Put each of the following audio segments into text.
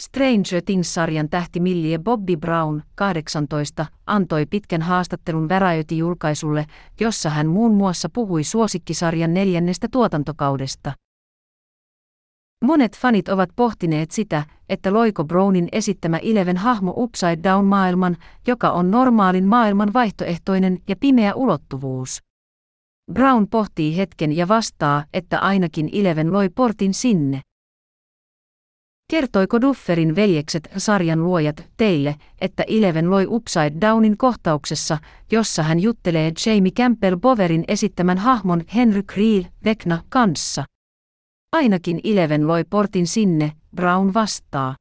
Stranger Things-sarjan tähti Millie Bobby Brown, 18, antoi pitkän haastattelun Variety-julkaisulle, jossa hän muun muassa puhui suosikkisarjan neljännestä tuotantokaudesta. Monet fanit ovat pohtineet sitä, että loiko Brownin esittämä Eleven hahmo Upside Down-maailman, joka on normaalin maailman vaihtoehtoinen ja pimeä ulottuvuus. Brown pohtii hetken ja vastaa, että ainakin Eleven loi portin sinne. Kertoiko Dufferin veljekset sarjan luojat teille, että Eleven loi Upside Downin kohtauksessa, jossa hän juttelee Jamie Campbell Boverin esittämän hahmon Henry Creel Vecna kanssa? Ainakin Eleven loi portin sinne, Brown vastaa.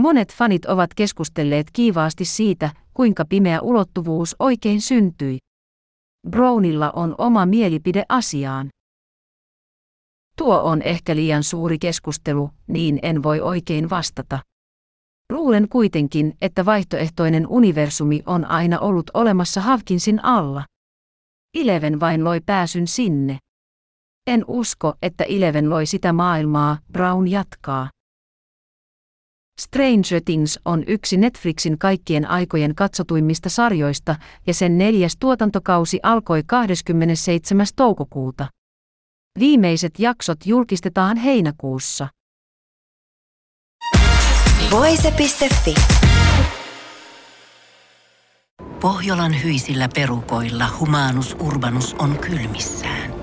Monet fanit ovat keskustelleet kiivaasti siitä, kuinka pimeä ulottuvuus oikein syntyi. Brownilla on oma mielipide asiaan. Tuo on ehkä liian suuri keskustelu, niin en voi oikein vastata. Luulen kuitenkin, että vaihtoehtoinen universumi on aina ollut olemassa Havkinsin alla. Eleven vain loi pääsyn sinne. En usko, että Eleven loi sitä maailmaa, Brown jatkaa. Stranger Things on yksi Netflixin kaikkien aikojen katsotuimmista sarjoista ja sen neljäs tuotantokausi alkoi 27. toukokuuta. Viimeiset jaksot julkistetaan heinäkuussa. Voise.fi. Pohjolan hyisillä perukoilla humanus urbanus on kylmissään.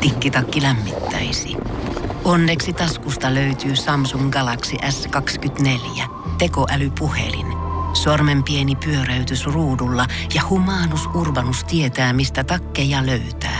Tikkitakki lämmittäisi. Onneksi taskusta löytyy Samsung Galaxy S24. Tekoälypuhelin. Sormen pieni pyöräytys ruudulla ja humanus urbanus tietää, mistä takkeja löytää.